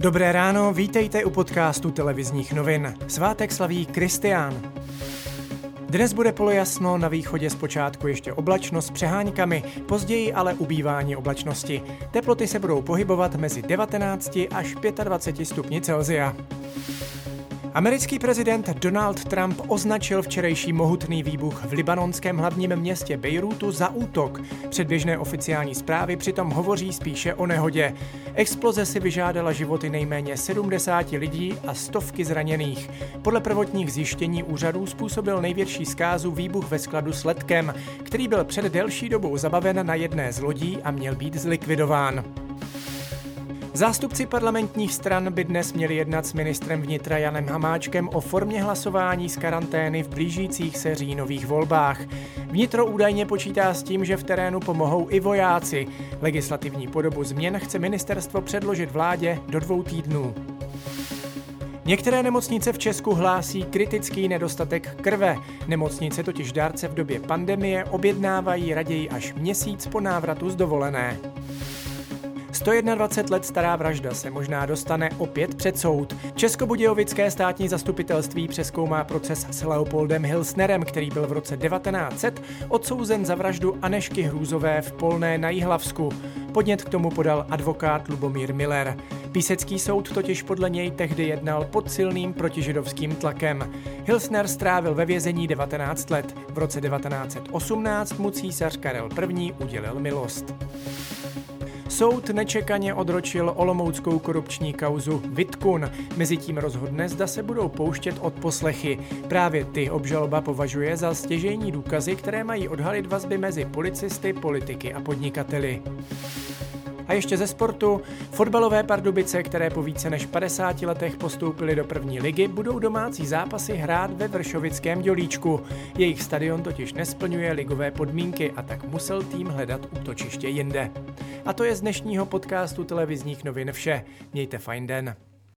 Dobré ráno, vítejte u podcastu televizních novin. Svátek slaví Kristián. Dnes bude polojasno, na východě zpočátku ještě oblačno s přeháňkami, později ale ubývání oblačnosti. Teploty se budou pohybovat mezi 19 až 25 stupni Celzia. Americký prezident Donald Trump označil včerejší mohutný výbuch v libanonském hlavním městě Bejrútu za útok. Předběžné oficiální zprávy přitom hovoří spíše o nehodě. Exploze si vyžádala životy nejméně 70 lidí a stovky zraněných. Podle prvotních zjištění úřadů způsobil největší zkázu výbuch ve skladu s letkem, který byl před delší dobou zabaven na jedné z lodí a měl být zlikvidován. Zástupci parlamentních stran by dnes měli jednat s ministrem vnitra Janem Hamáčkem o formě hlasování z karantény v blížících se říjnových volbách. Vnitro údajně počítá s tím, že v terénu pomohou i vojáci. Legislativní podobu změn chce ministerstvo předložit vládě do dvou týdnů. Některé nemocnice v Česku hlásí kritický nedostatek krve. Nemocnice totiž dárce v době pandemie objednávají raději až měsíc po návratu z dovolené. 121 let stará vražda se možná dostane opět před soud. Českobudějovické státní zastupitelství přeskoumá proces s Leopoldem Hilsnerem, který byl v roce 1900 odsouzen za vraždu Anešky Hrůzové v Polné na Jihlavsku. Podnět k tomu podal advokát Lubomír Miller. Písecký soud totiž podle něj tehdy jednal pod silným protižidovským tlakem. Hilsner strávil ve vězení 19 let. V roce 1918 mu císař Karel I. udělil milost. Soud nečekaně odročil olomouckou korupční kauzu Vitkun. Mezitím rozhodne, zda se budou pouštět od poslechy. Právě ty obžaloba považuje za stěžejní důkazy, které mají odhalit vazby mezi policisty, politiky a podnikateli. A ještě ze sportu. Fotbalové Pardubice, které po více než 50 letech postoupily do první ligy, budou domácí zápasy hrát ve Vršovickém dělíčku. Jejich stadion totiž nesplňuje ligové podmínky a tak musel tým hledat útočiště jinde. A to je z dnešního podcastu televizních novin vše. Mějte fajn den.